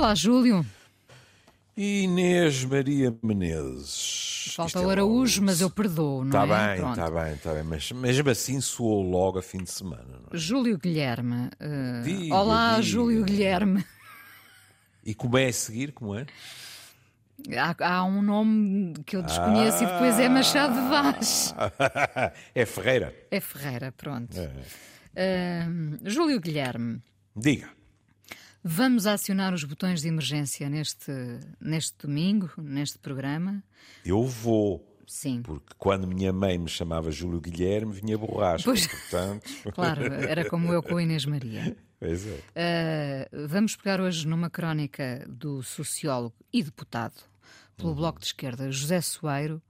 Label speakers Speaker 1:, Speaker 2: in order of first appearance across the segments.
Speaker 1: Olá, Júlio.
Speaker 2: Inês Maria Menezes.
Speaker 1: Falta
Speaker 2: Isto
Speaker 1: o
Speaker 2: é
Speaker 1: Araújo,
Speaker 2: logo-
Speaker 1: mas eu perdoo, não
Speaker 2: Está
Speaker 1: é?
Speaker 2: bem, está bem, está bem. Mas mesmo assim soou logo a fim de semana. não é?
Speaker 1: Júlio Guilherme. eh,
Speaker 2: Diga,
Speaker 1: Olá,
Speaker 2: diga.
Speaker 1: Júlio Guilherme.
Speaker 2: E como é a seguir, como é?
Speaker 1: Há, há um nome que eu desconheço e depois é Machado de Vaz.
Speaker 2: é Ferreira.
Speaker 1: É Ferreira, pronto.
Speaker 2: É.
Speaker 1: Eh, Júlio Guilherme,
Speaker 2: Diga.
Speaker 1: Vamos acionar os botões de emergência neste, neste domingo, neste programa?
Speaker 2: Eu vou.
Speaker 1: Sim.
Speaker 2: Porque quando minha mãe me chamava Júlio Guilherme, vinha borrasca.
Speaker 1: Pois.
Speaker 2: Portanto,
Speaker 1: Claro, era como eu com a Inês Maria.
Speaker 2: pois é.
Speaker 1: Uh, vamos pegar hoje numa crónica do sociólogo e deputado pelo Bloco de Esquerda, José Soeiro.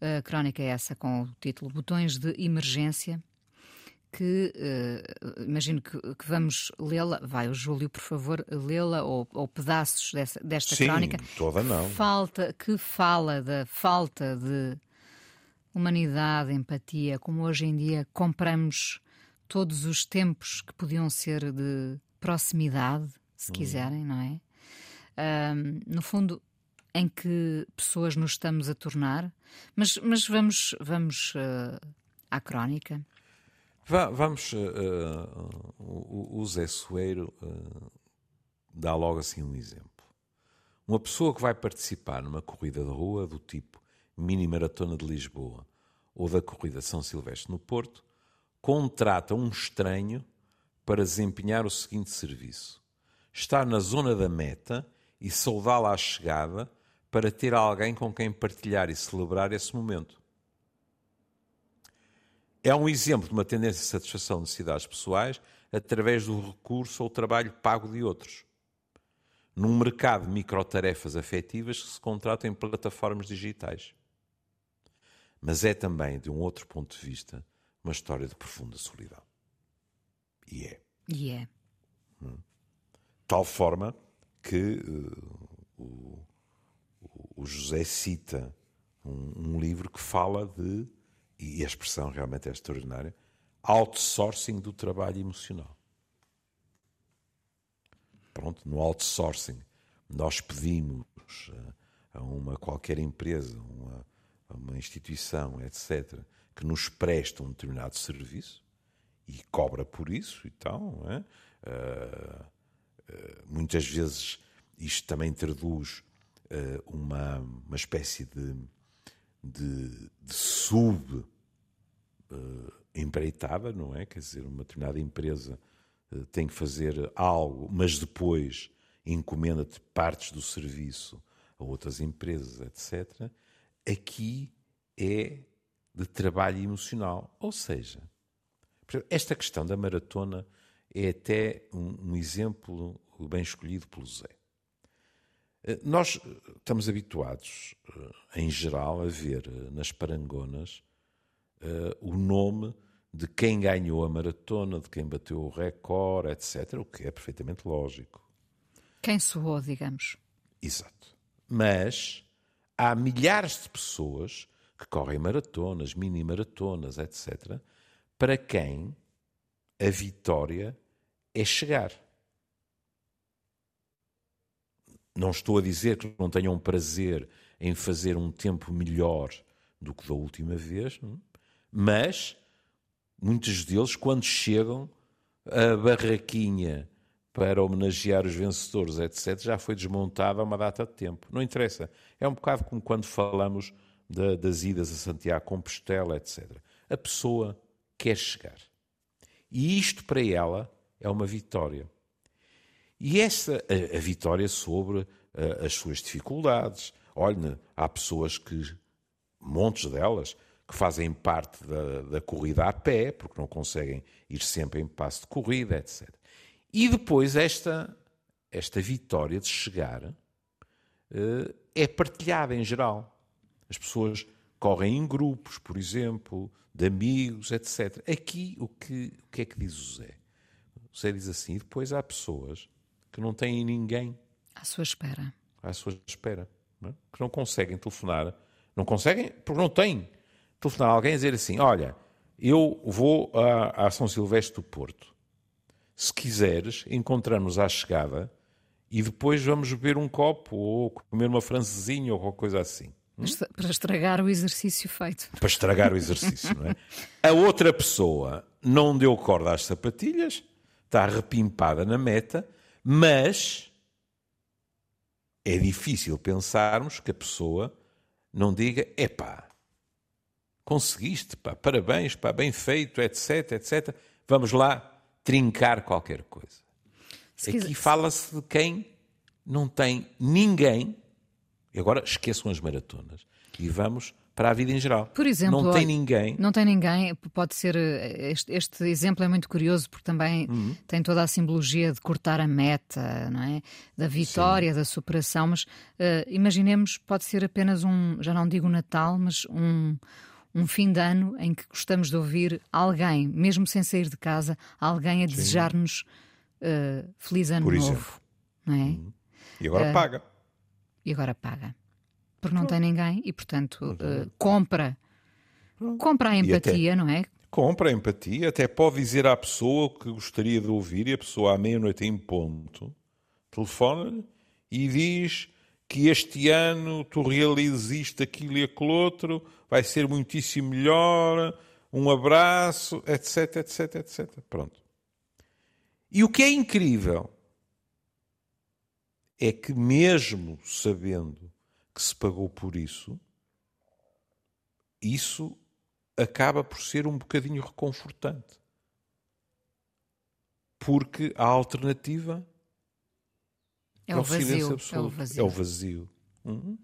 Speaker 1: A crónica é essa com o título Botões de Emergência, que uh, imagino que, que vamos lê-la. Vai, o Júlio, por favor, lê-la ou, ou pedaços dessa, desta
Speaker 2: Sim,
Speaker 1: crónica.
Speaker 2: toda não.
Speaker 1: Falta, que fala da falta de humanidade, empatia, como hoje em dia compramos todos os tempos que podiam ser de proximidade, se quiserem, não é? No fundo, em que pessoas nos estamos a tornar, mas, mas vamos, vamos ah, à crónica.
Speaker 2: Va- vamos. eh, o, o Zé Soeiro eh, dá logo assim um exemplo. Uma pessoa que vai participar numa corrida de rua do tipo Mini Maratona de Lisboa ou da corrida São Silvestre no Porto contrata um estranho para desempenhar o seguinte serviço: estar na zona da meta e saudá-la à chegada para ter alguém com quem partilhar e celebrar esse momento. É um exemplo de uma tendência de satisfação de necessidades pessoais através do recurso ao trabalho pago de outros. Num mercado de microtarefas afetivas que se contratam em plataformas digitais. Mas é também, de um outro ponto de vista, uma história de profunda solidão. E é.
Speaker 1: E é.
Speaker 2: Tal forma que eh, o, o José cita um, um livro que fala de, e a expressão realmente é extraordinária, outsourcing do trabalho emocional. Pronto, no outsourcing, nós pedimos eh, a uma qualquer empresa, uma, a uma instituição, etc., que nos preste um determinado serviço e cobra por isso e tal, é? Eh, muitas vezes isto também traduz eh, uma, uma espécie de, de, de sub eh, empreitada, não é? Quer dizer, uma determinada empresa eh, tem que fazer algo, mas depois encomenda-te partes do serviço a outras empresas, etc. Aqui é de trabalho emocional. Ou seja, esta questão da maratona é até um, um exemplo bem escolhido pelo Zé. Eh, Nós eh, estamos habituados, eh, em geral, a ver nas parangonas o nome de quem ganhou a maratona, de quem bateu o recorde, etc., o que é perfeitamente lógico.
Speaker 1: Quem soou, digamos.
Speaker 2: Exato. Mas há milhares de pessoas que correm maratonas, mini maratonas, etc., para quem a vitória é chegar. Não estou a dizer que não tenham prazer em fazer um tempo melhor do que da última vez, não? mas muitos deles, quando chegam, a barraquinha para homenagear os vencedores, etc., já foi desmontada há uma data de tempo. Não interessa. É um bocado como quando falamos da- das idas a Santiago Compostela, etc. A pessoa quer chegar. E isto para ela é uma vitória. E essa, a, a vitória sobre ah, as suas dificuldades. Olha, há pessoas que, montes delas, que fazem parte da, da corrida a pé, porque não conseguem ir sempre em passo de corrida, etc. E depois esta, esta vitória de chegar eh, é partilhada em geral. As pessoas correm em grupos, por exemplo, de amigos, etc. Aqui, o que, o que é que diz o Zé? O Zé diz assim, depois há pessoas que não têm ninguém
Speaker 1: À sua espera.
Speaker 2: à sua espera, não é? que não conseguem telefonar, não conseguem, porque não têm, telefonar a alguém e dizer assim, olha, eu vou a, a São Silvestre do Porto, se quiseres, encontramos à chegada e depois vamos beber um copo ou comer uma francesinha ou qualquer coisa assim.
Speaker 1: Para estragar o exercício feito.
Speaker 2: Para estragar o exercício, não é? A outra pessoa não deu corda às sapatilhas, está repimpada na meta, mas é difícil pensarmos que a pessoa não diga: epá, conseguiste, pá, parabéns, pá, bem feito, etc, etc. Vamos lá trincar qualquer coisa. Se Aqui fala-se de quem não tem ninguém e agora esqueçam as maratonas e vamos para a vida em geral.
Speaker 1: Por exemplo,
Speaker 2: não tem ninguém.
Speaker 1: Não tem ninguém, pode ser. Eh, este, este exemplo é muito curioso porque também uhum. tem toda a simbologia de cortar a meta, não é? Da vitória, Sim. da superação. Mas uh, imaginemos, pode ser apenas um, já não digo Natal, mas um, um fim de ano em que gostamos de ouvir alguém, mesmo sem sair de casa, alguém a desejar-nos uh, feliz ano Por novo. Exemplo. Não é? Uhum.
Speaker 2: E agora uh, paga
Speaker 1: e agora paga. Porque não tem ninguém e, portanto, uh, compra. Compra a empatia, até, não é?
Speaker 2: Compra a empatia, até pode dizer à pessoa que gostaria de ouvir e a pessoa à meia-noite em ponto telefona e diz que este ano tu realizes isto, aquilo e aquele outro, vai ser muitíssimo melhor, um abraço, etc, etc, etc. Pronto. E o que é incrível é que, mesmo sabendo que se pagou por isso, isso acaba por ser um bocadinho reconfortante. Porque a alternativa
Speaker 1: é, é o, vazio, é o vazio.
Speaker 2: É o vazio. Uhum.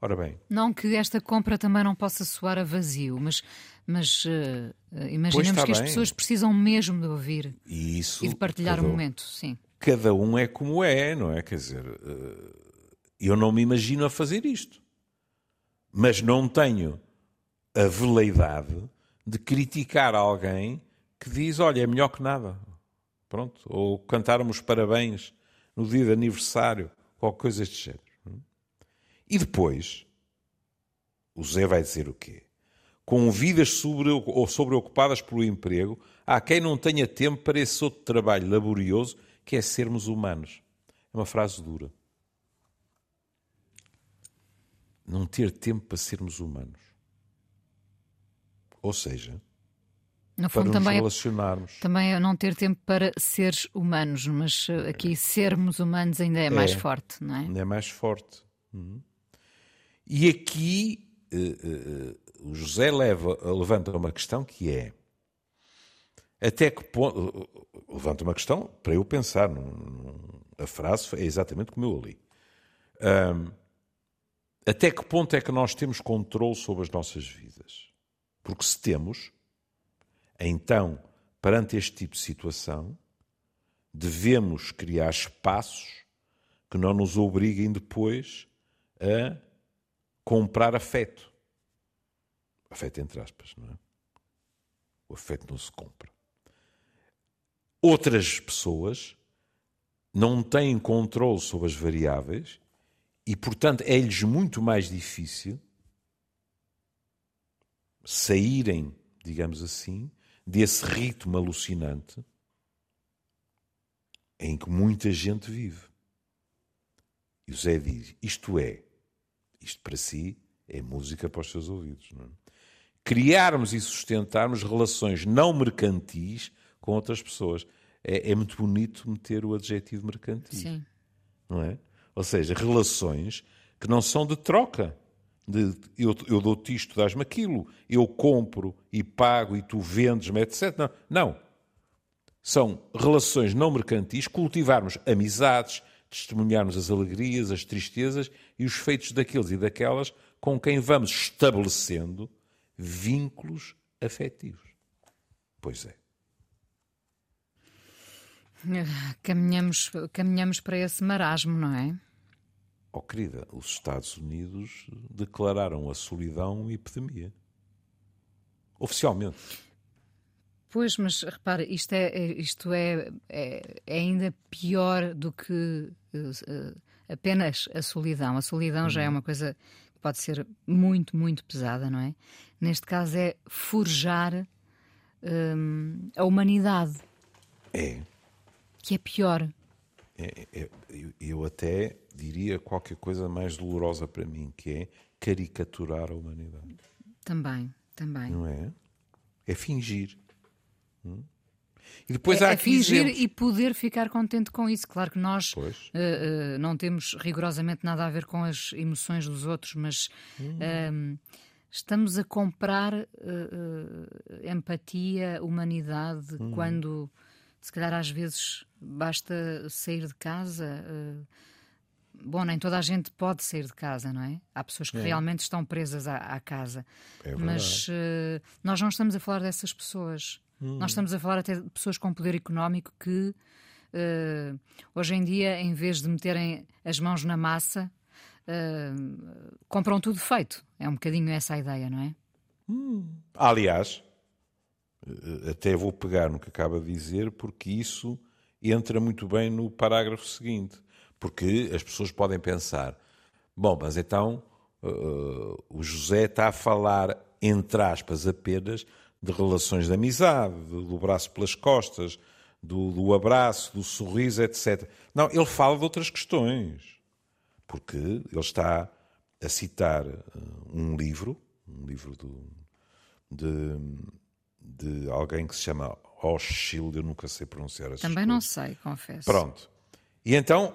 Speaker 2: Ora bem.
Speaker 1: Não que esta compra também não possa soar a vazio, mas, mas uh, imaginemos que as pessoas precisam mesmo de ouvir
Speaker 2: e, isso,
Speaker 1: e de partilhar o um momento. Sim
Speaker 2: cada um é como é, não é? Quer dizer, eh, eu não me imagino a fazer isto. Mas não tenho a veleidade de criticar alguém que diz: olha, é melhor que nada. Pronto. Ou cantarmos parabéns no dia de aniversário, qualquer coisa deste género. E depois, o Zé vai dizer o quê? Com vidas sobre, ou sobreocupadas pelo emprego, há quem não tenha tempo para esse outro trabalho laborioso que é sermos humanos. É uma frase dura. Não ter tempo para sermos humanos. Ou seja, fundo, para nos também é relacionarmos.
Speaker 1: Também é não ter tempo para seres humanos, mas eh, aqui sermos humanos ainda é, é mais forte, não é?
Speaker 2: Ainda é mais forte. Uhum. E aqui uh, uh, o José leva, levanta uma questão que é até que ponto. Levanta uma questão para eu pensar. Num, a frase é exatamente como eu li. Um, até que ponto é que nós temos controle sobre as nossas vidas? Porque se temos, então, perante este tipo de situação, devemos criar espaços que não nos obriguem depois a comprar afeto. Afeto entre aspas, não é? O afeto não se compra. Outras pessoas não têm controle sobre as variáveis e, portanto, é-lhes muito mais difícil saírem, digamos assim, desse ritmo alucinante em que muita gente vive. E o Zé diz: Isto é, isto para si é música para os seus ouvidos. Não é? Criarmos e sustentarmos relações não mercantis com outras pessoas. É, é muito bonito meter o adjetivo mercantil. Sim. Não é? Ou seja, relações que não são de troca. De, eu, eu dou-te isto, dás-me aquilo, eu compro e pago e tu vendes-me, etc. Não. não. São relações não mercantis, cultivarmos amizades, testemunharmos as alegrias, as tristezas e os feitos daqueles e daquelas com quem vamos estabelecendo vínculos afetivos. Pois é.
Speaker 1: Caminhamos, caminhamos para esse marasmo, não é?
Speaker 2: Oh, querida, os Estados Unidos declararam a solidão epidemia. Oficialmente.
Speaker 1: Pois, mas repara, isto é, é isto é, é, é ainda pior do que uh, apenas a solidão. A solidão já é uhum. uma coisa que pode ser muito, muito pesada, não é? Neste caso é forjar um, a humanidade.
Speaker 2: É
Speaker 1: que é pior.
Speaker 2: é, é, eu até diria qualquer coisa mais dolorosa para mim, que é caricaturar a humanidade.
Speaker 1: Também, também.
Speaker 2: Não é? É fingir. Hum? E depois
Speaker 1: é,
Speaker 2: há
Speaker 1: é fingir
Speaker 2: exemplos.
Speaker 1: e poder ficar contente com isso. Claro que nós uh,
Speaker 2: uh,
Speaker 1: não temos rigorosamente nada a ver com as emoções dos outros, mas hum. uh, estamos a comprar eh, empatia, humanidade, hum. quando se calhar às vezes basta sair de casa. Bom, nem toda a gente pode sair de casa, não é? Há pessoas que é. realmente estão presas à, à casa.
Speaker 2: É
Speaker 1: mas nós não estamos a falar dessas pessoas. Hum. Nós estamos a falar até de pessoas com poder económico que uh, hoje em dia, em vez de meterem as mãos na massa, uh, compram tudo feito. É um bocadinho essa a ideia, não é?
Speaker 2: Hum. Aliás, eh, até vou pegar no que acaba de dizer, porque isso entra muito bem no parágrafo seguinte. Porque as pessoas podem pensar: bom, mas então uh, o José está a falar, entre aspas, apenas de relações de amizade, do braço pelas costas, do, do, abraço, do sorriso, etc. Não, ele fala de outras questões, porque ele está a citar um livro, um livro do, de, de alguém que se chama Oschild, eu nunca sei pronunciar essa
Speaker 1: Também não sei, confesso.
Speaker 2: Pronto. E então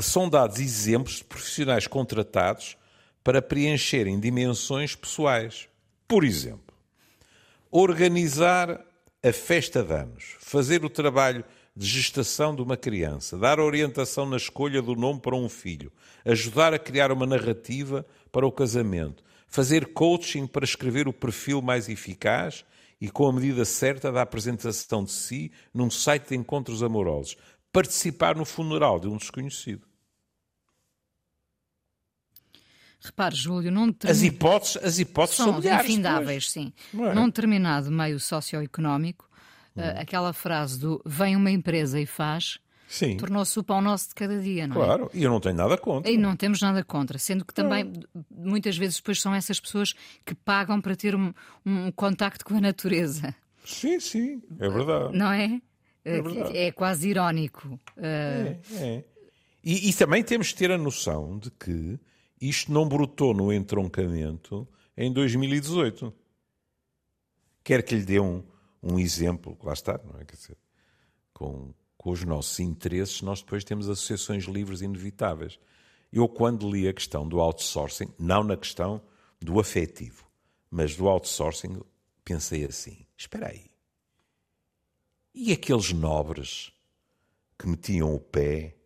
Speaker 2: são dados exemplos de profissionais contratados para preencherem dimensões pessoais. Por exemplo, organizar a festa de anos, fazer o trabalho de gestação de uma criança, dar orientação na escolha do nome para um filho, ajudar a criar uma narrativa para o casamento, fazer coaching para escrever o perfil mais eficaz e com a medida certa da apresentação de si num site de encontros amorosos, participar no funeral de um desconhecido.
Speaker 1: Repare, Júlio, não
Speaker 2: as hipóteses, as hipóteses
Speaker 1: são,
Speaker 2: são
Speaker 1: infindáveis, sim. É? Num determinado meio socioeconómico, hum. uh, aquela frase do vem uma empresa e faz tornou-se o pão nosso de cada dia, não
Speaker 2: claro. é? Claro, e eu não tenho nada contra.
Speaker 1: E não temos nada contra, sendo que também muitas vezes depois são essas pessoas que pagam para ter um, um contacto com a natureza.
Speaker 2: Sim, sim, é verdade.
Speaker 1: Não é?
Speaker 2: É,
Speaker 1: é quase irónico. Uh...
Speaker 2: É, é. E, e também temos de ter a noção de que isto não brotou no entroncamento em 2018. Quer que lhe dê um, um exemplo, lá está, não é? Quer dizer, com, com os nossos interesses, nós depois temos associações livres inevitáveis. Eu, quando li a questão do outsourcing, não na questão do afetivo, mas do outsourcing, pensei assim: espera aí. E aqueles nobres que metiam o pé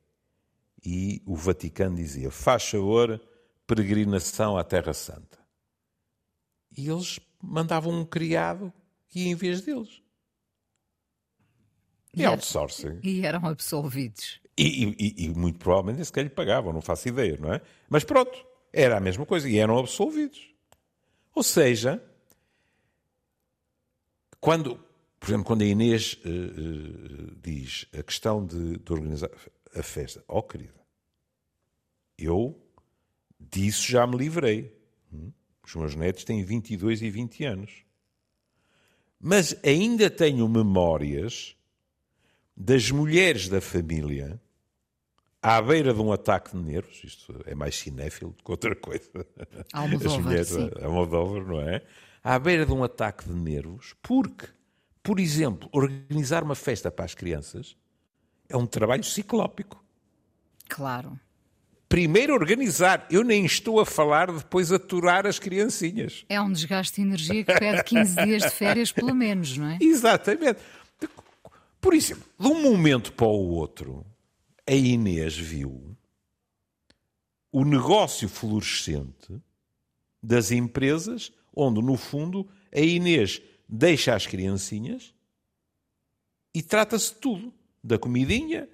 Speaker 2: e o Vaticano dizia: faz favor peregrinação à Terra Santa. E eles mandavam um criado que ia em vez deles. E, e outsourcing.
Speaker 1: E eram absolvidos.
Speaker 2: E, e, e muito provavelmente nem sequer lhe pagavam, não faço ideia, não é? Mas pronto, era a mesma coisa e eram absolvidos. Ou seja, quando, por exemplo, quando a Inês uh, uh, diz a questão de, de organizar a festa, ó oh, querida, eu disso já me livrei. Os meus netos têm 22 e 20 anos. Mas ainda tenho memórias das mulheres da família à beira de um ataque de nervos, isto é mais cinéfilo do que outra coisa.
Speaker 1: Almodóvar, As mulheres, sim.
Speaker 2: Almodóvar, não é? À beira de um ataque de nervos, porque, por exemplo, organizar uma festa para as crianças é um trabalho ciclópico.
Speaker 1: Claro
Speaker 2: primeiro organizar. Eu nem estou a falar de depois aturar as criancinhas.
Speaker 1: É um desgaste de energia que pede 15 dias de férias, pelo menos, não é?
Speaker 2: Exatamente. Por exemplo, de um momento para o outro, a Inês viu o negócio fluorescente das empresas, onde, no fundo, a Inês deixa as criancinhas e trata-se de tudo. Da comidinha,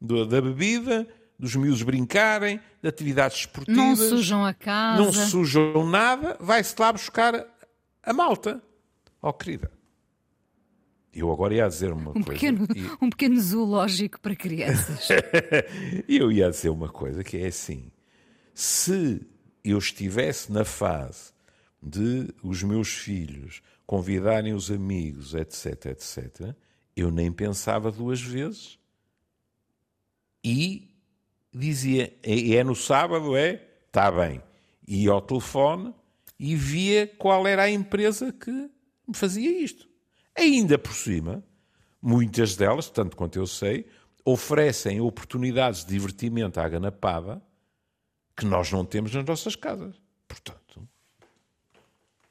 Speaker 2: da bebida, dos miúdos brincarem, de atividades esportivas.
Speaker 1: Não sujam a casa.
Speaker 2: Não sujam nada, vai-se lá buscar a malta. Oh, querida, eu agora ia dizer uma
Speaker 1: um
Speaker 2: coisa.
Speaker 1: Pequeno, e... Um pequeno zoológico para crianças.
Speaker 2: Eu ia dizer uma coisa que é assim: se eu estivesse na fase de os meus filhos convidarem os amigos, etc, etc, eu nem pensava duas vezes e dizia: é, é no sábado, é? Está bem. Ia ao telefone e via qual era a empresa que me fazia isto. Ainda por cima, muitas delas, tanto quanto eu sei, oferecem oportunidades de divertimento à ganapada que nós não temos nas nossas casas. Portanto,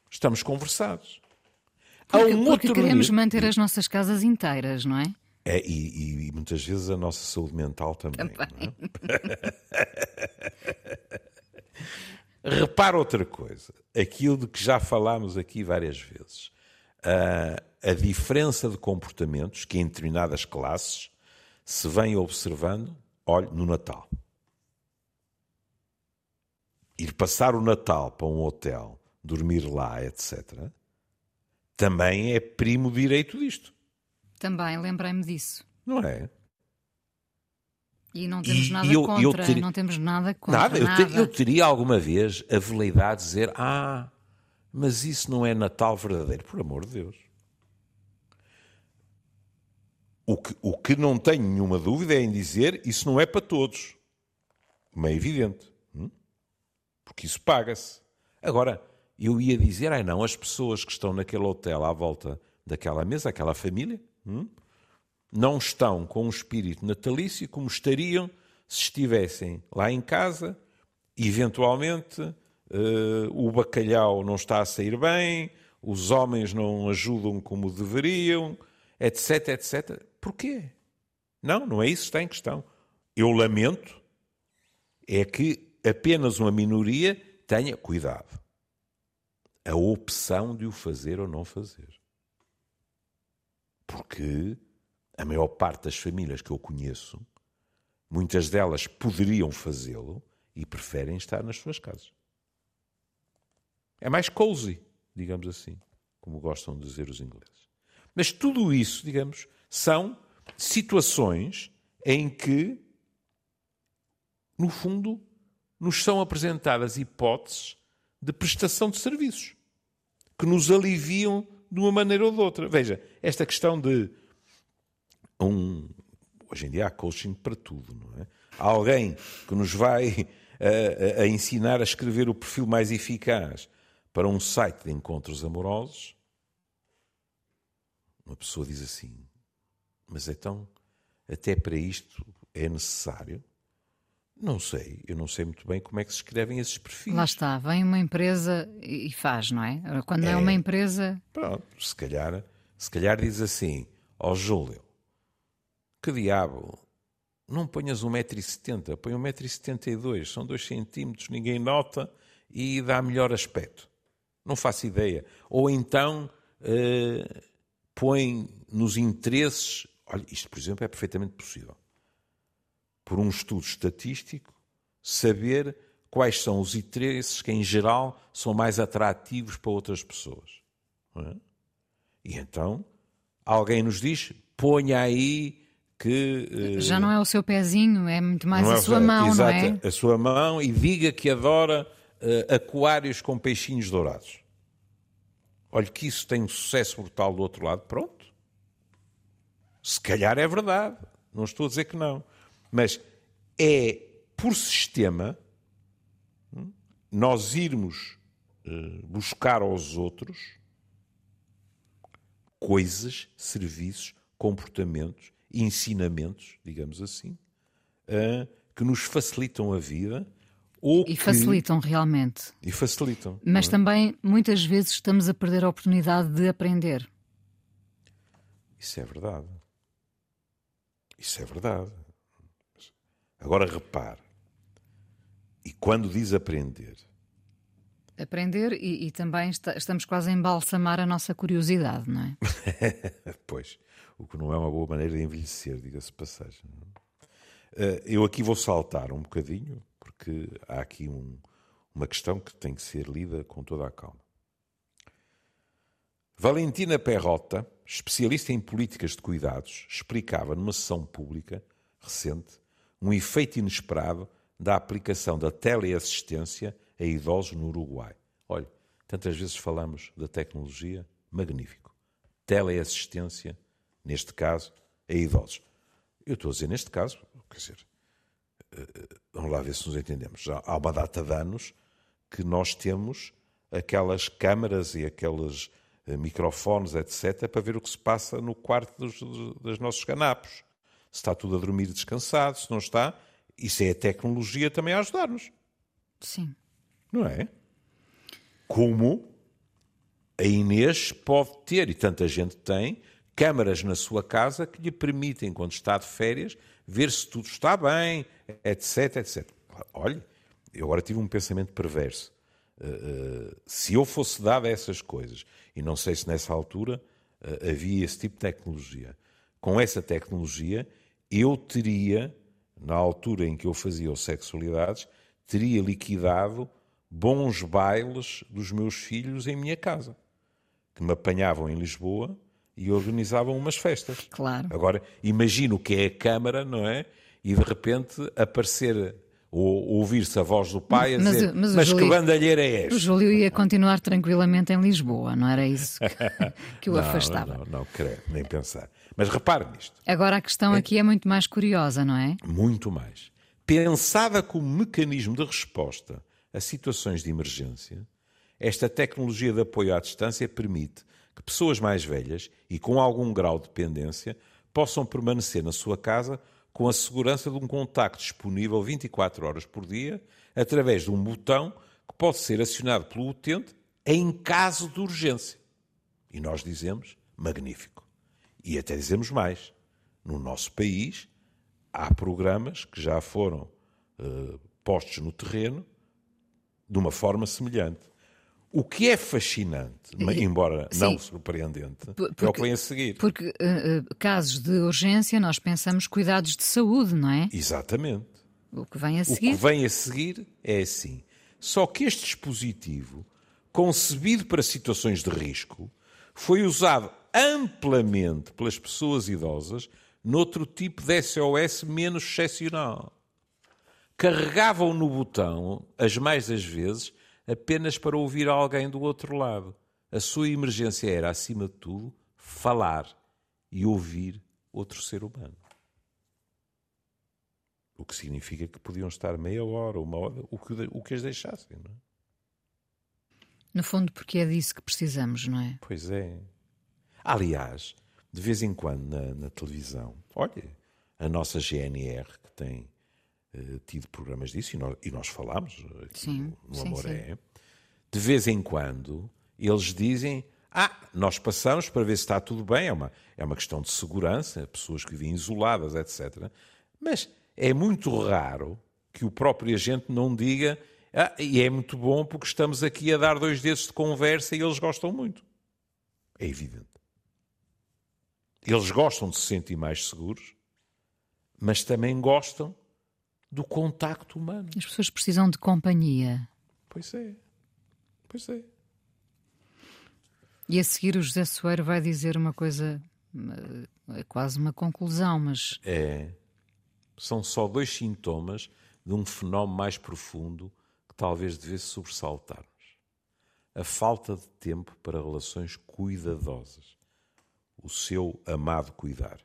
Speaker 2: estamos conversados.
Speaker 1: Porque, um porque queremos nível... manter as nossas casas inteiras, não é?
Speaker 2: É, e, e, muitas vezes a nossa saúde mental também. também. É? Repara outra coisa, aquilo de que já falámos aqui várias vezes. Uh, a diferença de comportamentos que em determinadas classes se vem observando, olhe, no Natal. Ir passar o Natal para um hotel, dormir lá, etc., também é primo direito disto.
Speaker 1: Também, lembrei-me disso.
Speaker 2: Não é?
Speaker 1: E não temos e, nada eu, contra, eu ter... não temos nada contra. Nada,
Speaker 2: nada. Eu, ter, eu, teria alguma vez a veleidade de dizer: Ah, mas isso não é Natal verdadeiro. Por amor de Deus. O que, o que não tenho nenhuma dúvida é em dizer isso não é para todos. Como é evidente. Hum? Porque isso paga-se. Agora, eu ia dizer, ai não, as pessoas que estão naquele hotel à volta daquela mesa, aquela família, hum? não estão com um espírito natalício como estariam se estivessem lá em casa, eventualmente uh, o bacalhau não está a sair bem, os homens não ajudam como deveriam, etc, etc. Porquê? Não, não é isso que está em questão. Eu lamento é que apenas uma minoria tenha cuidado. A opção de o fazer ou não fazer. Porque a maior parte das famílias que eu conheço, muitas delas poderiam fazê-lo e preferem estar nas suas casas. É mais cozy, digamos assim, como gostam de dizer os ingleses. Mas tudo isso, digamos, são situações em que, no fundo, nos são apresentadas hipóteses de prestação de serviços que nos aliviam de uma maneira ou de outra. Veja, esta questão de um. Hoje em dia há coaching para tudo, não é? Há alguém que nos vai a, a, a ensinar a escrever o perfil mais eficaz para um site de encontros amorosos. Uma pessoa diz assim: mas então, até para isto é necessário? Não sei, eu não sei muito bem como é que se escrevem esses perfis.
Speaker 1: Lá está, vem uma empresa e faz, não é? Quando é, é uma empresa.
Speaker 2: Pronto, se calhar, se calhar diz assim: Ó oh, Júlio, que diabo, não ponhas 1,70m, põe 1,72m, são 2 centímetros, ninguém nota e dá melhor aspecto. Não faço ideia. Ou então uh, põe nos interesses Olha, isto, por exemplo, é perfeitamente possível. Por um estudo estatístico, saber quais são os interesses que, em geral, são mais atrativos para outras pessoas. É? E então, alguém nos diz: ponha aí que.
Speaker 1: Já não é o seu pezinho, é muito mais a é sua mão, exato, não
Speaker 2: é? A sua mão e diga que adora uh, aquários com peixinhos dourados. Olha que isso tem um sucesso brutal do outro lado, pronto. Se calhar é verdade, não estou a dizer que não. Mas é por sistema hum, nós irmos eh, buscar aos outros coisas, serviços, comportamentos, ensinamentos, digamos assim, que nos facilitam a vida. Ou
Speaker 1: e que... facilitam realmente.
Speaker 2: E facilitam.
Speaker 1: Mas é? também muitas vezes estamos a perder a oportunidade de aprender.
Speaker 2: Isso é verdade. Isso é verdade. Agora repare. E quando diz aprender?
Speaker 1: Aprender e, e também está, estamos quase a embalsamar a nossa curiosidade, não é?
Speaker 2: pois, o que não é uma boa maneira de envelhecer, diga-se passagem. Uh, eu aqui vou saltar um bocadinho, porque há aqui um, uma questão que tem que ser lida com toda a calma. Valentina Perrota, especialista em políticas de cuidados, explicava numa sessão pública recente um efeito inesperado da aplicação da teleassistência a idosos no Uruguai. Olha, tantas vezes falamos da tecnologia, magnífico. Teleassistência, neste caso, a idosos. Eu estou a dizer neste caso, quer dizer, vamos lá ver se nos entendemos. Já há uma data de anos que nós temos aquelas câmaras e aqueles microfones, etc., para ver o que se passa no quarto dos, dos nossos canapos. Se está tudo a dormir descansado, se não está, isso é a tecnologia também a ajudar-nos.
Speaker 1: Sim.
Speaker 2: Não é? Como a Inês pode ter, e tanta gente tem, câmaras na sua casa que lhe permitem, quando está de férias, ver se tudo está bem, etc, etc. Olha, eu agora tive um pensamento perverso. Uh, uh, se eu fosse dado a essas coisas, e não sei se nessa altura uh, havia esse tipo de tecnologia, com essa tecnologia eu teria, na altura em que eu fazia o Sexualidades, teria liquidado bons bailes dos meus filhos em minha casa, que me apanhavam em Lisboa e organizavam umas festas.
Speaker 1: Claro.
Speaker 2: Agora, imagino o que é a Câmara, não é? E de repente aparecer ou ouvir-se a voz do pai a mas, dizer mas, mas Júlio, que bandalheira é esta?
Speaker 1: O Júlio ia continuar tranquilamente em Lisboa, não era isso que, que o
Speaker 2: não,
Speaker 1: afastava?
Speaker 2: Não, não, creio, nem pensar. Mas repare nisto.
Speaker 1: Agora a questão é, aqui é muito mais curiosa, não é?
Speaker 2: Muito mais. Pensada como mecanismo de resposta a situações de emergência, esta tecnologia de apoio à distância permite que pessoas mais velhas e com algum grau de dependência possam permanecer na sua casa com a segurança de um contacto disponível 24 horas por dia através de um botão que pode ser acionado pelo utente em caso de urgência. E nós dizemos magnífico. E até dizemos mais. No nosso país há programas que já foram uh, postos no terreno de uma forma semelhante. O que é fascinante, embora Sim. não surpreendente, porque, é o que vem a seguir.
Speaker 1: Porque uh, casos de urgência nós pensamos cuidados de saúde, não é?
Speaker 2: Exatamente.
Speaker 1: O que vem a seguir.
Speaker 2: O que vem a seguir é assim. Só que este dispositivo, concebido para situações de risco, foi usado amplamente pelas pessoas idosas noutro tipo de SOS menos excepcional. Carregavam no botão, as mais das vezes, apenas para ouvir alguém do outro lado. A sua emergência era, acima de tudo, falar e ouvir outro ser humano. O que significa que podiam estar meia hora, uma hora, o que, o que as deixassem, não é?
Speaker 1: No fundo, porque é disso que precisamos, não é?
Speaker 2: Pois é. Aliás, de vez em quando na, na televisão, olha, a nossa GNR, que tem tido programas disso, e nós, e nós falámos sim, no, no sim, Amor sim. é, de vez em quando eles dizem ah, nós passamos para ver se está tudo bem, é uma, é uma questão de segurança, pessoas que vivem isoladas, etc. Mas é muito raro que o próprio agente não diga ah, e é muito bom porque estamos aqui a dar dois dedos de conversa e eles gostam muito. É evidente. Eles gostam de se sentir mais seguros, mas também gostam do contacto humano.
Speaker 1: As pessoas precisam de companhia.
Speaker 2: Pois é. Pois é.
Speaker 1: E a seguir o José Soeiro vai dizer uma coisa, é quase uma conclusão, mas.
Speaker 2: É. São só dois sintomas de um fenómeno mais profundo que talvez devesse sobressaltar-nos. A falta de tempo para relações cuidadosas. O seu amado cuidar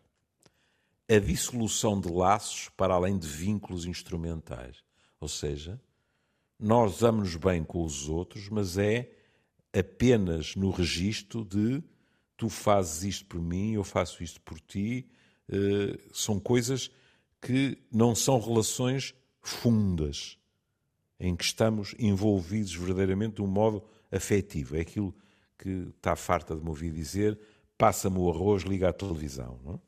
Speaker 2: a dissolução de laços para além de vínculos instrumentais. Ou seja, nós damos-nos bem com os outros, mas é apenas no registro de tu fazes isto por mim, eu faço isto por ti. Uh, são coisas que não são relações fundas, em que estamos envolvidos verdadeiramente de um modo afetivo. É aquilo que está farta de me ouvir dizer: passa-me o arroz, liga a televisão. Não?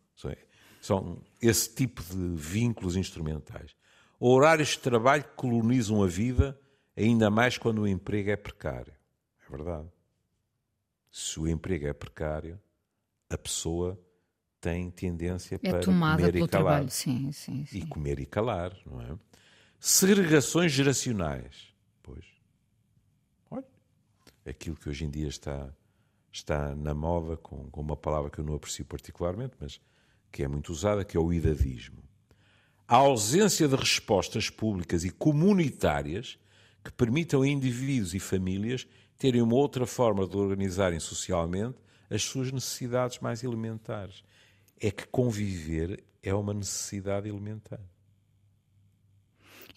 Speaker 2: São esse tipo de vínculos instrumentais. Horários de trabalho colonizam a vida, ainda mais quando o emprego é precário. É verdade. Se o emprego é precário, a pessoa tem tendência é para comer e calar.
Speaker 1: Sim, sim, sim.
Speaker 2: E comer e calar, não é? Segregações geracionais. Pois. Olha, aquilo que hoje em dia está, está na moda, com, com uma palavra que eu não aprecio particularmente, mas que é muito usada, que é o idadismo. A ausência de respostas públicas e comunitárias que permitam a indivíduos e famílias terem uma outra forma de organizarem socialmente as suas necessidades mais elementares. É que conviver é uma necessidade elementar.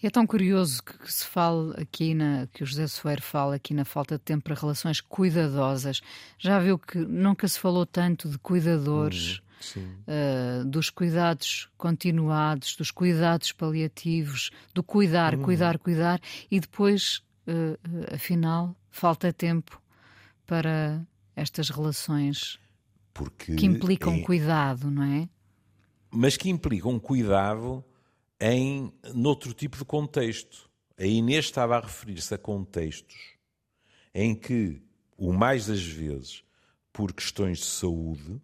Speaker 1: É tão curioso que, se fale aqui na que o José Soeiro fala aqui na falta de tempo para relações cuidadosas. Já viu que nunca se falou tanto de cuidadores, uh, dos cuidados continuados, dos cuidados paliativos, do cuidar, uhum. cuidar, cuidar, e depois, uh, afinal, falta tempo para estas relações Porque que implicam é... cuidado, não é?
Speaker 2: Mas que implicam cuidado em noutro tipo de contexto. A Inês estava a referir-se a contextos em que, o mais das vezes, por questões de saúde,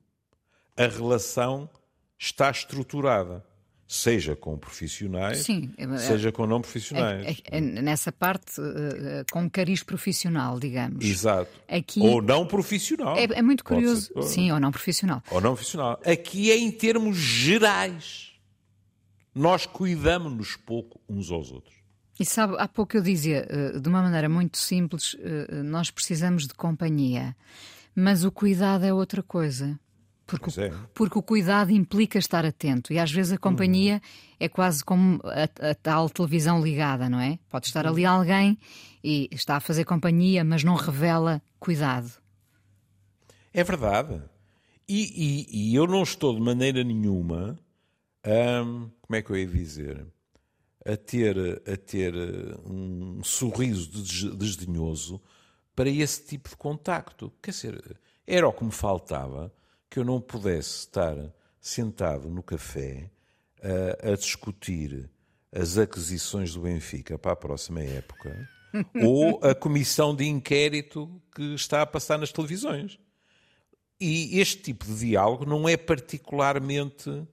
Speaker 2: a relação está estruturada. Seja com profissionais, Sim, é, seja com não profissionais.
Speaker 1: É, é, nessa parte, uh, com cariz profissional, digamos.
Speaker 2: Exato. Aqui, ou não profissional.
Speaker 1: É, é muito curioso. Sim, ou não profissional.
Speaker 2: Ou não profissional. Aqui é em termos gerais. Nós cuidamos-nos pouco uns aos outros.
Speaker 1: E sabe, há pouco eu dizia, eh, de uma maneira muito simples, eh, nós precisamos de companhia. Mas o cuidado é outra coisa. Porque, é. porque o cuidado implica estar atento e às vezes a companhia uhum. é quase como a, a, tal televisão ligada, não é? Pode estar ali alguém e está a fazer companhia, mas não revela cuidado.
Speaker 2: É verdade. E, e, e eu não estou de maneira nenhuma, hum, como é que eu ia dizer, a ter, a ter um sorriso desdenhoso para esse tipo de contacto. Quer dizer, era o que me faltava que eu não pudesse estar sentado no café a, a discutir as aquisições do Benfica para a próxima época ou a comissão de inquérito que está a passar nas televisões. E este tipo de diálogo não é particularmente uh,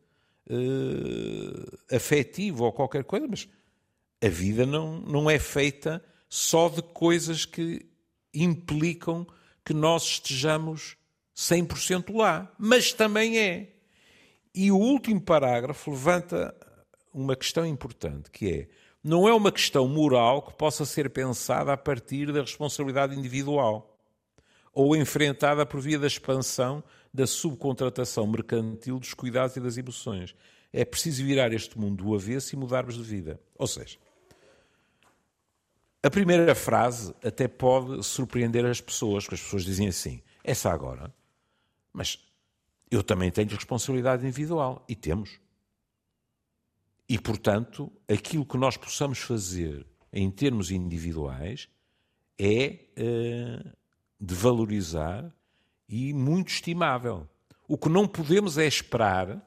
Speaker 2: afetivo ou qualquer coisa, mas a vida não, não é feita só de coisas que implicam que nós estejamos 100% lá, mas também é. E o último parágrafo levanta uma questão importante, que é não é uma questão moral que possa ser pensada a partir da responsabilidade individual ou enfrentada por via da expansão da subcontratação mercantil dos cuidados e das emoções. É preciso virar este mundo do avesso e mudarmos de vida. Ou seja, a primeira frase até pode surpreender as pessoas, porque as pessoas dizem assim: essa agora mas eu também tenho responsabilidade individual e temos. E, portanto, aquilo que nós possamos fazer em termos individuais é uh, de valorizar e muito estimável. O que não podemos é esperar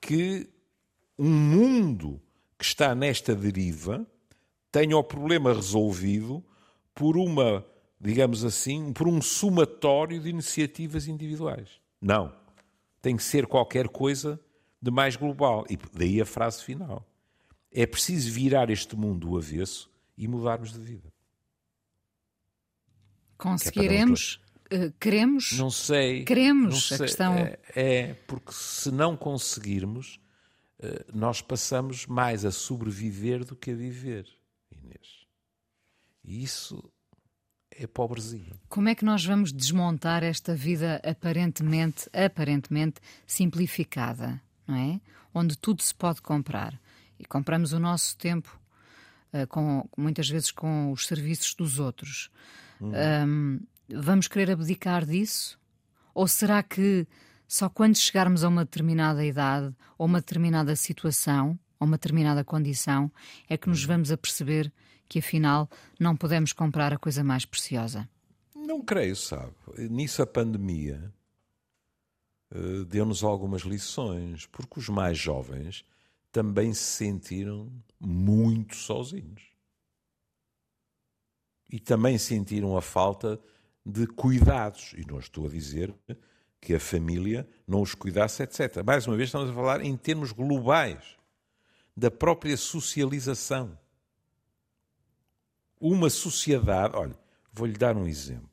Speaker 2: que um mundo que está nesta deriva tenha o problema resolvido por uma digamos assim, por um somatório de iniciativas individuais. Não. Tem que ser qualquer coisa de mais global. E daí a frase final. É preciso virar este mundo do avesso e mudarmos de vida.
Speaker 1: Conseguiremos? É uh, queremos?
Speaker 2: Não sei.
Speaker 1: Queremos.
Speaker 2: Não sei.
Speaker 1: A questão...
Speaker 2: É, é, porque se não conseguirmos, uh, nós passamos mais a sobreviver do que a viver, Inês. E isso é pobrezinho.
Speaker 1: Como é que nós vamos desmontar esta vida aparentemente, aparentemente simplificada, não é? Onde tudo se pode comprar. E compramos o nosso tempo, uh, com, muitas vezes com os serviços dos outros. Uhum. Um, vamos querer abdicar disso? Ou será que só quando chegarmos a uma determinada idade, ou uma determinada situação, ou uma determinada condição, é que nos uhum. vamos a perceber que afinal não podemos comprar a coisa mais preciosa?
Speaker 2: Não creio, sabe. Nisso a pandemia uh, deu-nos algumas lições, porque os mais jovens também se sentiram muito sozinhos. E também sentiram a falta de cuidados. E não estou a dizer que a família não os cuidasse, etc. Mais uma vez, estamos a falar em termos globais da própria socialização uma sociedade. Olha, vou-lhe dar um exemplo.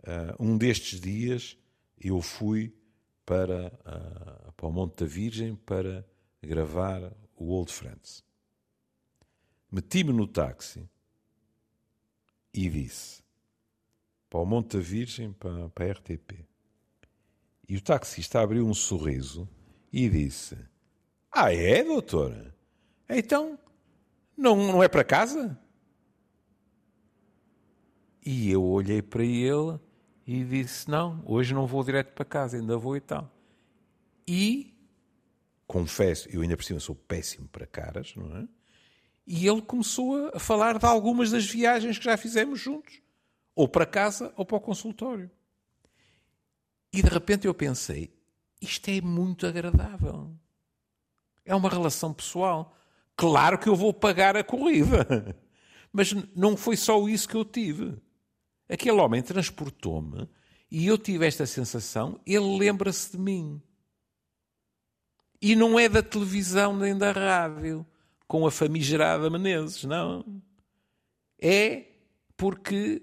Speaker 2: Uh, um destes dias eu fui para, uh, para o Monte da Virgem para gravar o Old Friends. Meti-me no táxi e disse para o Monte da Virgem, para, para a RTP. E o taxista abriu um sorriso e disse: Ah, é, doutora? Então, não, não é para casa? E eu olhei para ele e disse: Não, hoje não vou direto para casa, ainda vou e tal. E, confesso, eu ainda por cima sou péssimo para caras, não é? E ele começou a falar de algumas das viagens que já fizemos juntos, ou para casa ou para o consultório. E de repente eu pensei: isto é muito agradável. É uma relação pessoal. Claro que eu vou pagar a corrida. Mas não foi só isso que eu tive. Aquele homem transportou-me e eu tive esta sensação, ele lembra-se de mim. E não é da televisão nem da rádio, com a famigerada Menezes, não. É porque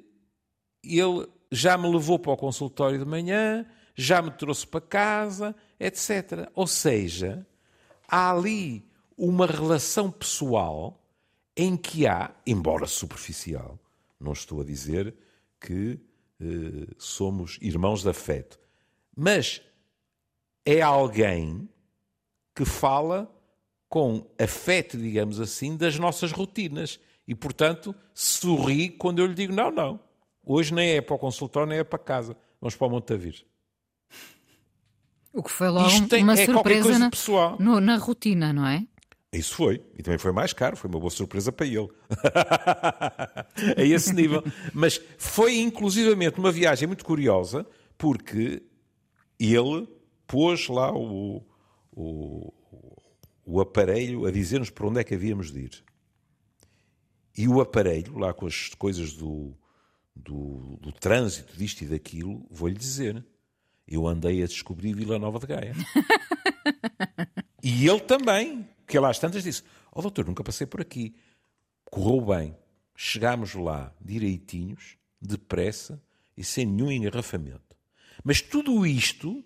Speaker 2: ele já me levou para o consultório de manhã, já me trouxe para casa, etc. Ou seja, há ali uma relação pessoal em que há, embora superficial, não estou a dizer que eh, somos irmãos de afeto, mas é alguém que fala com afeto, digamos assim, das nossas rotinas. E, portanto, sorri quando eu lhe digo: não, não, hoje nem é para o consultório, nem é para casa, vamos para o Montavir.
Speaker 1: O que foi logo tem, uma é surpresa na, no, na rotina, não é?
Speaker 2: Isso foi. E também foi mais caro. Foi uma boa surpresa para ele. a esse nível. Mas foi inclusivamente uma viagem muito curiosa, porque ele pôs lá o, o, o aparelho a dizer-nos para onde é que havíamos de ir. E o aparelho, lá com as coisas do, do, do trânsito, disto e daquilo, vou-lhe dizer. Eu andei a descobrir Vila Nova de Gaia. e ele também que lá às tantas disse: Ó oh, doutor, nunca passei por aqui. Correu bem. Chegámos lá direitinhos, depressa e sem nenhum engarrafamento. Mas tudo isto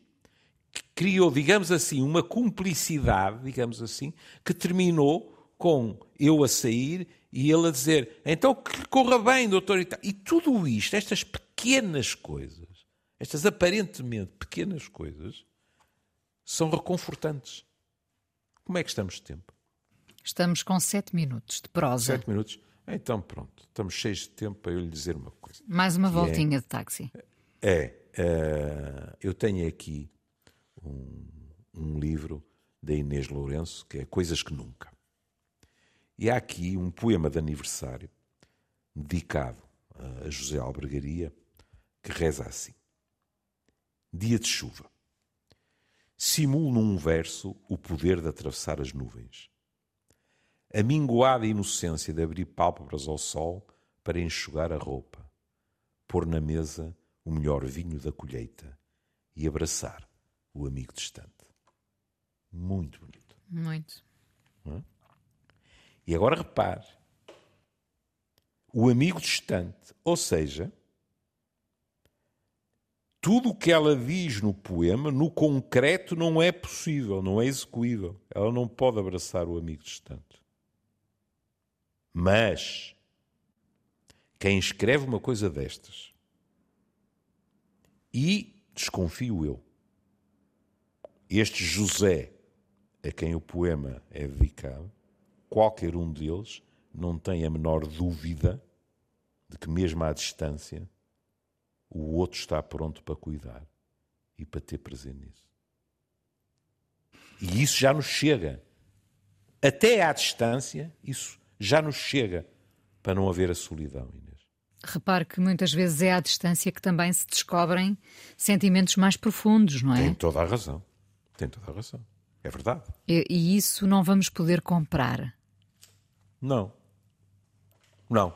Speaker 2: criou, digamos assim, uma cumplicidade, digamos assim, que terminou com eu a sair e ele a dizer: então que corra bem, doutor. E, e tudo isto, estas pequenas coisas, estas aparentemente pequenas coisas, são reconfortantes. Como é que estamos de tempo?
Speaker 1: Estamos com sete minutos de prosa.
Speaker 2: Sete minutos? Então pronto, estamos cheios de tempo para eu lhe dizer uma coisa.
Speaker 1: Mais uma voltinha é, de táxi.
Speaker 2: É, uh, eu tenho aqui um, um livro da Inês Lourenço, que é Coisas que Nunca. E há aqui um poema de aniversário dedicado a José Albergaria, que reza assim: Dia de chuva. Simulo num verso o poder de atravessar as nuvens. A minguada inocência de abrir pálpebras ao sol para enxugar a roupa, pôr na mesa o melhor vinho da colheita e abraçar o amigo distante. Muito bonito.
Speaker 1: Muito.
Speaker 2: É? E agora repare: o amigo distante, ou seja, tudo o que ela diz no poema, no concreto, não é possível, não é execuível. Ela não pode abraçar o amigo distante. Mas quem escreve uma coisa destas e desconfio eu, este José a quem o poema é dedicado, qualquer um deles não tem a menor dúvida de que, mesmo à distância, o outro está pronto para cuidar e para ter prazer nisso. E isso já nos chega. Até à distância, isso já nos chega para não haver a solidão, Inês.
Speaker 1: Repare que muitas vezes é à distância que também se descobrem sentimentos mais profundos, não é?
Speaker 2: Tem toda a razão. Tem toda a razão. É verdade.
Speaker 1: E, e isso não vamos poder comprar.
Speaker 2: Não. Não.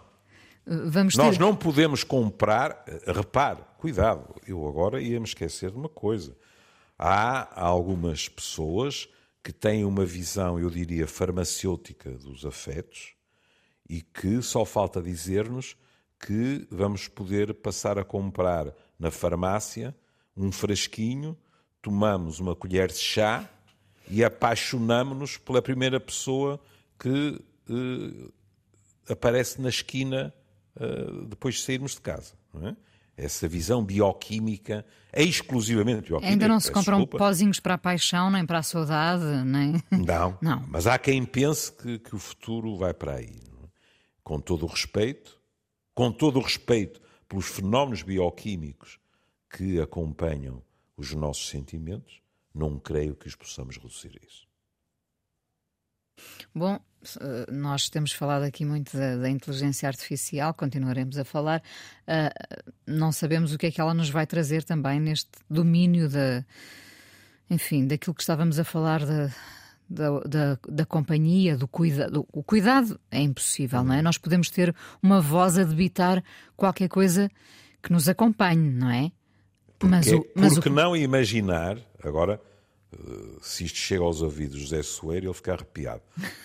Speaker 1: Vamos
Speaker 2: Nós não podemos comprar. Repare, cuidado, eu agora ia me esquecer de uma coisa. Há algumas pessoas que têm uma visão, eu diria, farmacêutica dos afetos e que só falta dizer-nos que vamos poder passar a comprar na farmácia um frasquinho, tomamos uma colher de chá e apaixonamos-nos pela primeira pessoa que eh, aparece na esquina uh, depois de sairmos de casa. É? essa visão bioquímica, é exclusivamente bioquímica.
Speaker 1: Ainda não se compram
Speaker 2: desculpa.
Speaker 1: pozinhos para a paixão, nem para a saudade, nem.
Speaker 2: Não,
Speaker 1: Não.
Speaker 2: mas há quem pense que, que o futuro vai para aí. é? Com todo o respeito, com todo o respeito pelos fenómenos bioquímicos que acompanham os nossos sentimentos, não creio que os possamos reduzir a isso.
Speaker 1: Bom, eh, nós temos falado aqui muito da, da inteligência artificial, continuaremos a falar. Ah, não sabemos o que é que ela nos vai trazer também neste domínio da, enfim, daquilo que estávamos a falar da, da, da, da companhia, do cuidado. O cuidado é impossível, não é? Nós podemos ter uma voz a debitar qualquer coisa que nos acompanhe, não é? Mas
Speaker 2: Que-
Speaker 1: o, mas o
Speaker 2: porque não imaginar, agora, eh, se isto chega aos ouvidos de José Soeiro, ele fica arrepiado.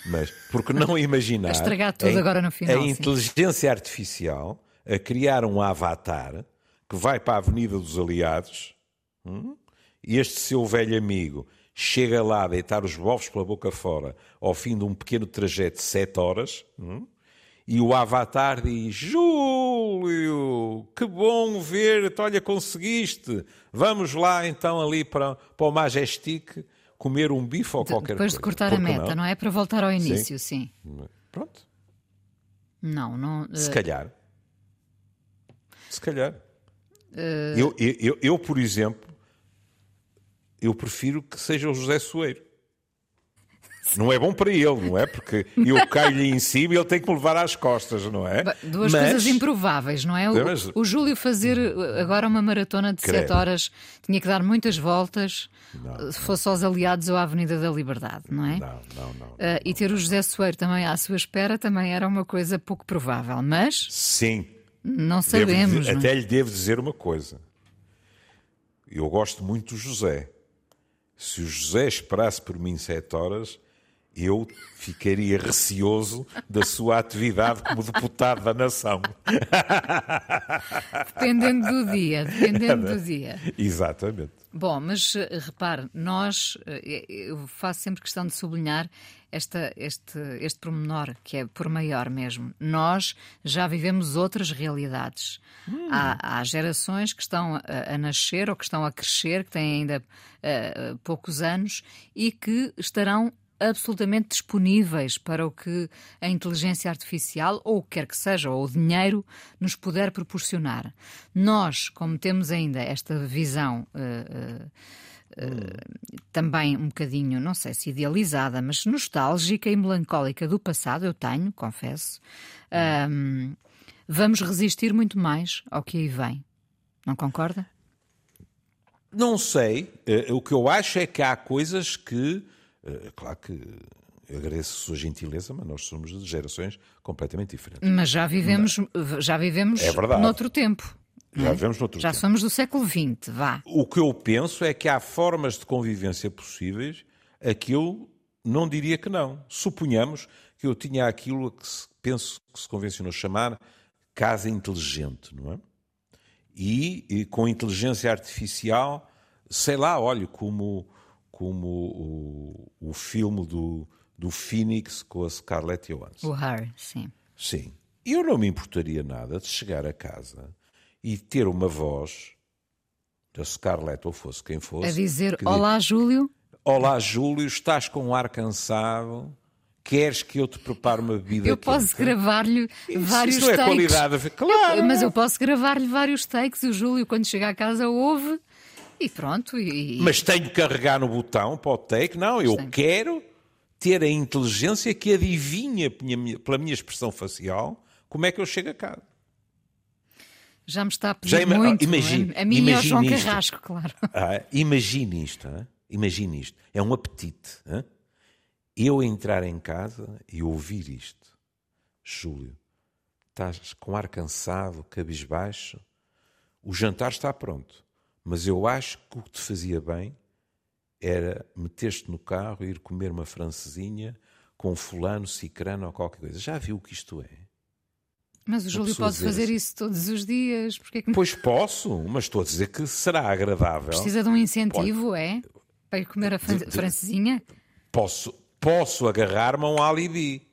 Speaker 2: Mas porque não imaginar.
Speaker 1: A estragar tudo
Speaker 2: em-
Speaker 1: agora no final,
Speaker 2: A
Speaker 1: sim.
Speaker 2: inteligência artificial a criar um avatar que vai para a Avenida dos Aliados hum, e este seu velho amigo chega lá a deitar os bofos pela boca fora ao fim de um pequeno trajeto de sete horas. hum, e o Avatar diz: Júlio, que bom ver-te, olha, conseguiste. Vamos lá então ali para, para o Majestic comer um bife ou qualquer
Speaker 1: depois
Speaker 2: coisa.
Speaker 1: de cortar a meta, não? é? Para voltar ao início, sim.
Speaker 2: Pronto,
Speaker 1: Não, não. eh,
Speaker 2: se calhar. Se calhar.
Speaker 1: Eh,
Speaker 2: Eu, eu, eu, eu, por exemplo, eu prefiro que seja o José Soeiro. Não é bom para ele, não é? Porque eu caio-lhe em cima e ele tem que me levar às costas, não é?
Speaker 1: Duas
Speaker 2: Mas-
Speaker 1: coisas improváveis, não é? O,
Speaker 2: Mas-
Speaker 1: o Júlio fazer agora uma maratona de
Speaker 2: Credo.
Speaker 1: sete horas tinha que dar muitas voltas
Speaker 2: Não,
Speaker 1: uh, se fosse aos aliados ou à Avenida da Liberdade, não é?
Speaker 2: Não, não, não.
Speaker 1: Uh, e ter o José Soeiro também à sua espera também era uma coisa pouco provável, mas
Speaker 2: Sim.
Speaker 1: não sabemos.
Speaker 2: dizer-
Speaker 1: não é?
Speaker 2: até lhe devo dizer uma coisa. Eu gosto muito do José. Se o José esperasse por mim sete horas, eu ficaria receoso da sua atividade como deputado da nação.
Speaker 1: Dependendo do dia, dependendo do dia.
Speaker 2: Exatamente.
Speaker 1: Bom, mas eh, repare, nós, eh, eu faço sempre questão de sublinhar esta, este, este pormenor, que é por maior mesmo. Nós já vivemos outras realidades. Há, há gerações que estão a, a nascer ou que estão a crescer, que têm ainda eh, poucos anos e que estarão absolutamente disponíveis para o que a inteligência artificial ou o que quer que seja, ou o dinheiro, nos puder proporcionar. Nós, como temos ainda esta visão eh, eh, eh, também um bocadinho, não sei se idealizada, mas nostálgica e melancólica do passado, eu tenho, confesso, ahm, vamos resistir muito mais ao que aí vem. Não concorda?
Speaker 2: Não sei. Eh, O que eu acho é que há coisas que. Eh, Claro que agradeço a sua gentileza, mas nós somos de gerações completamente diferentes.
Speaker 1: Mas já vivemos, já vivemos
Speaker 2: É verdade.
Speaker 1: noutro tempo.
Speaker 2: Já vivemos noutro
Speaker 1: Já
Speaker 2: tempo.
Speaker 1: somos do século XX, vá.
Speaker 2: O que eu penso é que há formas de convivência possíveis a que eu não diria que não. Suponhamos que eu tinha aquilo que se, penso que se convencionou chamar casa inteligente, não é? E, e com inteligência artificial, sei lá, olha, como, como o, o filme do, do Phoenix com a Scarlett Johansson.
Speaker 1: O Her, sim.
Speaker 2: Sim. Eu não me importaria nada de chegar a casa e ter uma voz da Scarlett ou fosse quem fosse.
Speaker 1: A dizer:
Speaker 2: que diz,
Speaker 1: Olá, Júlio.
Speaker 2: Olá, Júlio, estás com um ar cansado? Queres que eu te prepare uma bebida
Speaker 1: Eu posso
Speaker 2: quente?"
Speaker 1: gravar-lhe
Speaker 2: Isso-
Speaker 1: vários
Speaker 2: isso é
Speaker 1: takes.
Speaker 2: qualidade. Claro.
Speaker 1: Mas eu posso gravar-lhe vários takes e o Júlio, quando chega a casa, ouve e pronto. E,
Speaker 2: Mas tenho que carregar no botão para o take? Não, eu
Speaker 1: tem.
Speaker 2: quero ter a inteligência que adivinha pela minha- expressão facial como é que eu chego a casa.
Speaker 1: já me está a pedir
Speaker 2: Já ima-
Speaker 1: muito.
Speaker 2: imagine-
Speaker 1: é? a mim e ao
Speaker 2: imagine
Speaker 1: João
Speaker 2: isto.
Speaker 1: Carrasco, claro.
Speaker 2: Ah, imagine isto, hã? imagine isto. É um apetite. hã? Eu entrar em casa e ouvir isto. Júlio, estás com ar cansado, cabisbaixo. O jantar está pronto. Mas eu acho que o que te fazia bem era meter-te no carro e ir comer uma francesinha com fulano, cicrano ou qualquer coisa. Já viu o que isto é?
Speaker 1: Mas o Júlio
Speaker 2: pessoa
Speaker 1: pode fazer
Speaker 2: assim.
Speaker 1: isso todos os dias. Porque é que
Speaker 2: Pois posso, mas estou a dizer que será agradável.
Speaker 1: precisa de um incentivo, é? Para ir comer a fran-
Speaker 2: De- de-
Speaker 1: francesinha?
Speaker 2: posso, posso agarrar-me a um alibi.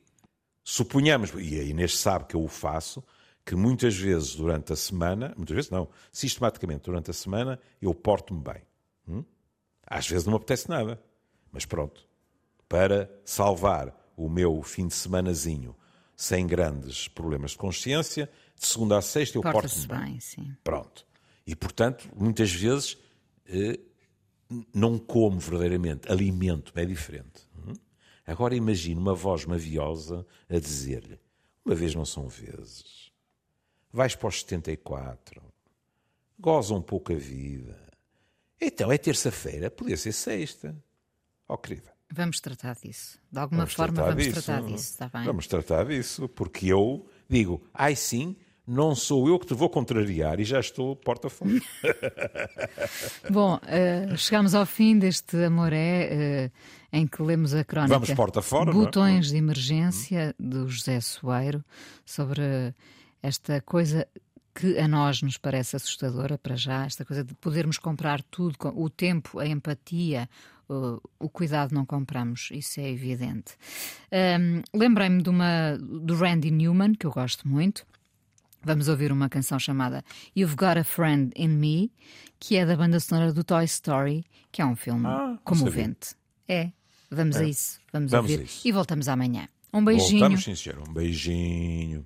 Speaker 2: Suponhamos, e a Inês sabe que eu o faço, que muitas vezes durante a semana, muitas vezes não, sistematicamente durante a semana, eu porto-me bem. Hum? Às vezes não me apetece nada, mas pronto. Para salvar o meu fim de semanazinho sem grandes problemas de consciência, de segunda a sexta eu porto-me bem.
Speaker 1: bem sim.
Speaker 2: Pronto. E portanto, muitas vezes eh, não como verdadeiramente, alimento-me, é diferente. Hum? Agora imagine uma voz maviosa a dizer-lhe: uma vez não são vezes, vais para os 74, goza um pouco a vida. Então é terça-feira, podia ser sexta. Oh, querida.
Speaker 1: Vamos tratar disso. De alguma vamos forma, vamos disso. tratar disso, está bem?
Speaker 2: Vamos tratar disso, porque eu digo, ai sim, não sou eu que te vou contrariar e já estou porta fora.
Speaker 1: Bom, uh, chegamos ao fim deste Amoré, uh, em que lemos a crónica
Speaker 2: Vamos porta fora,
Speaker 1: Botões é? de Emergência, do José Soeiro, sobre esta coisa que a nós nos parece assustadora para já, esta coisa de podermos comprar tudo, o tempo, a empatia, o, cuidado não compramos, isso é evidente. Um, Lembrei-me de uma do Randy Newman, que eu gosto muito, Vamos ouvir uma canção chamada You've Got a Friend in Me, que é da banda sonora do Toy Story, que é um filme ah, comovente. É, vamos é. a isso. Vamos, vamos ouvir e voltamos amanhã. Um beijinho.
Speaker 2: Voltamos, sim, senhor. Um beijinho.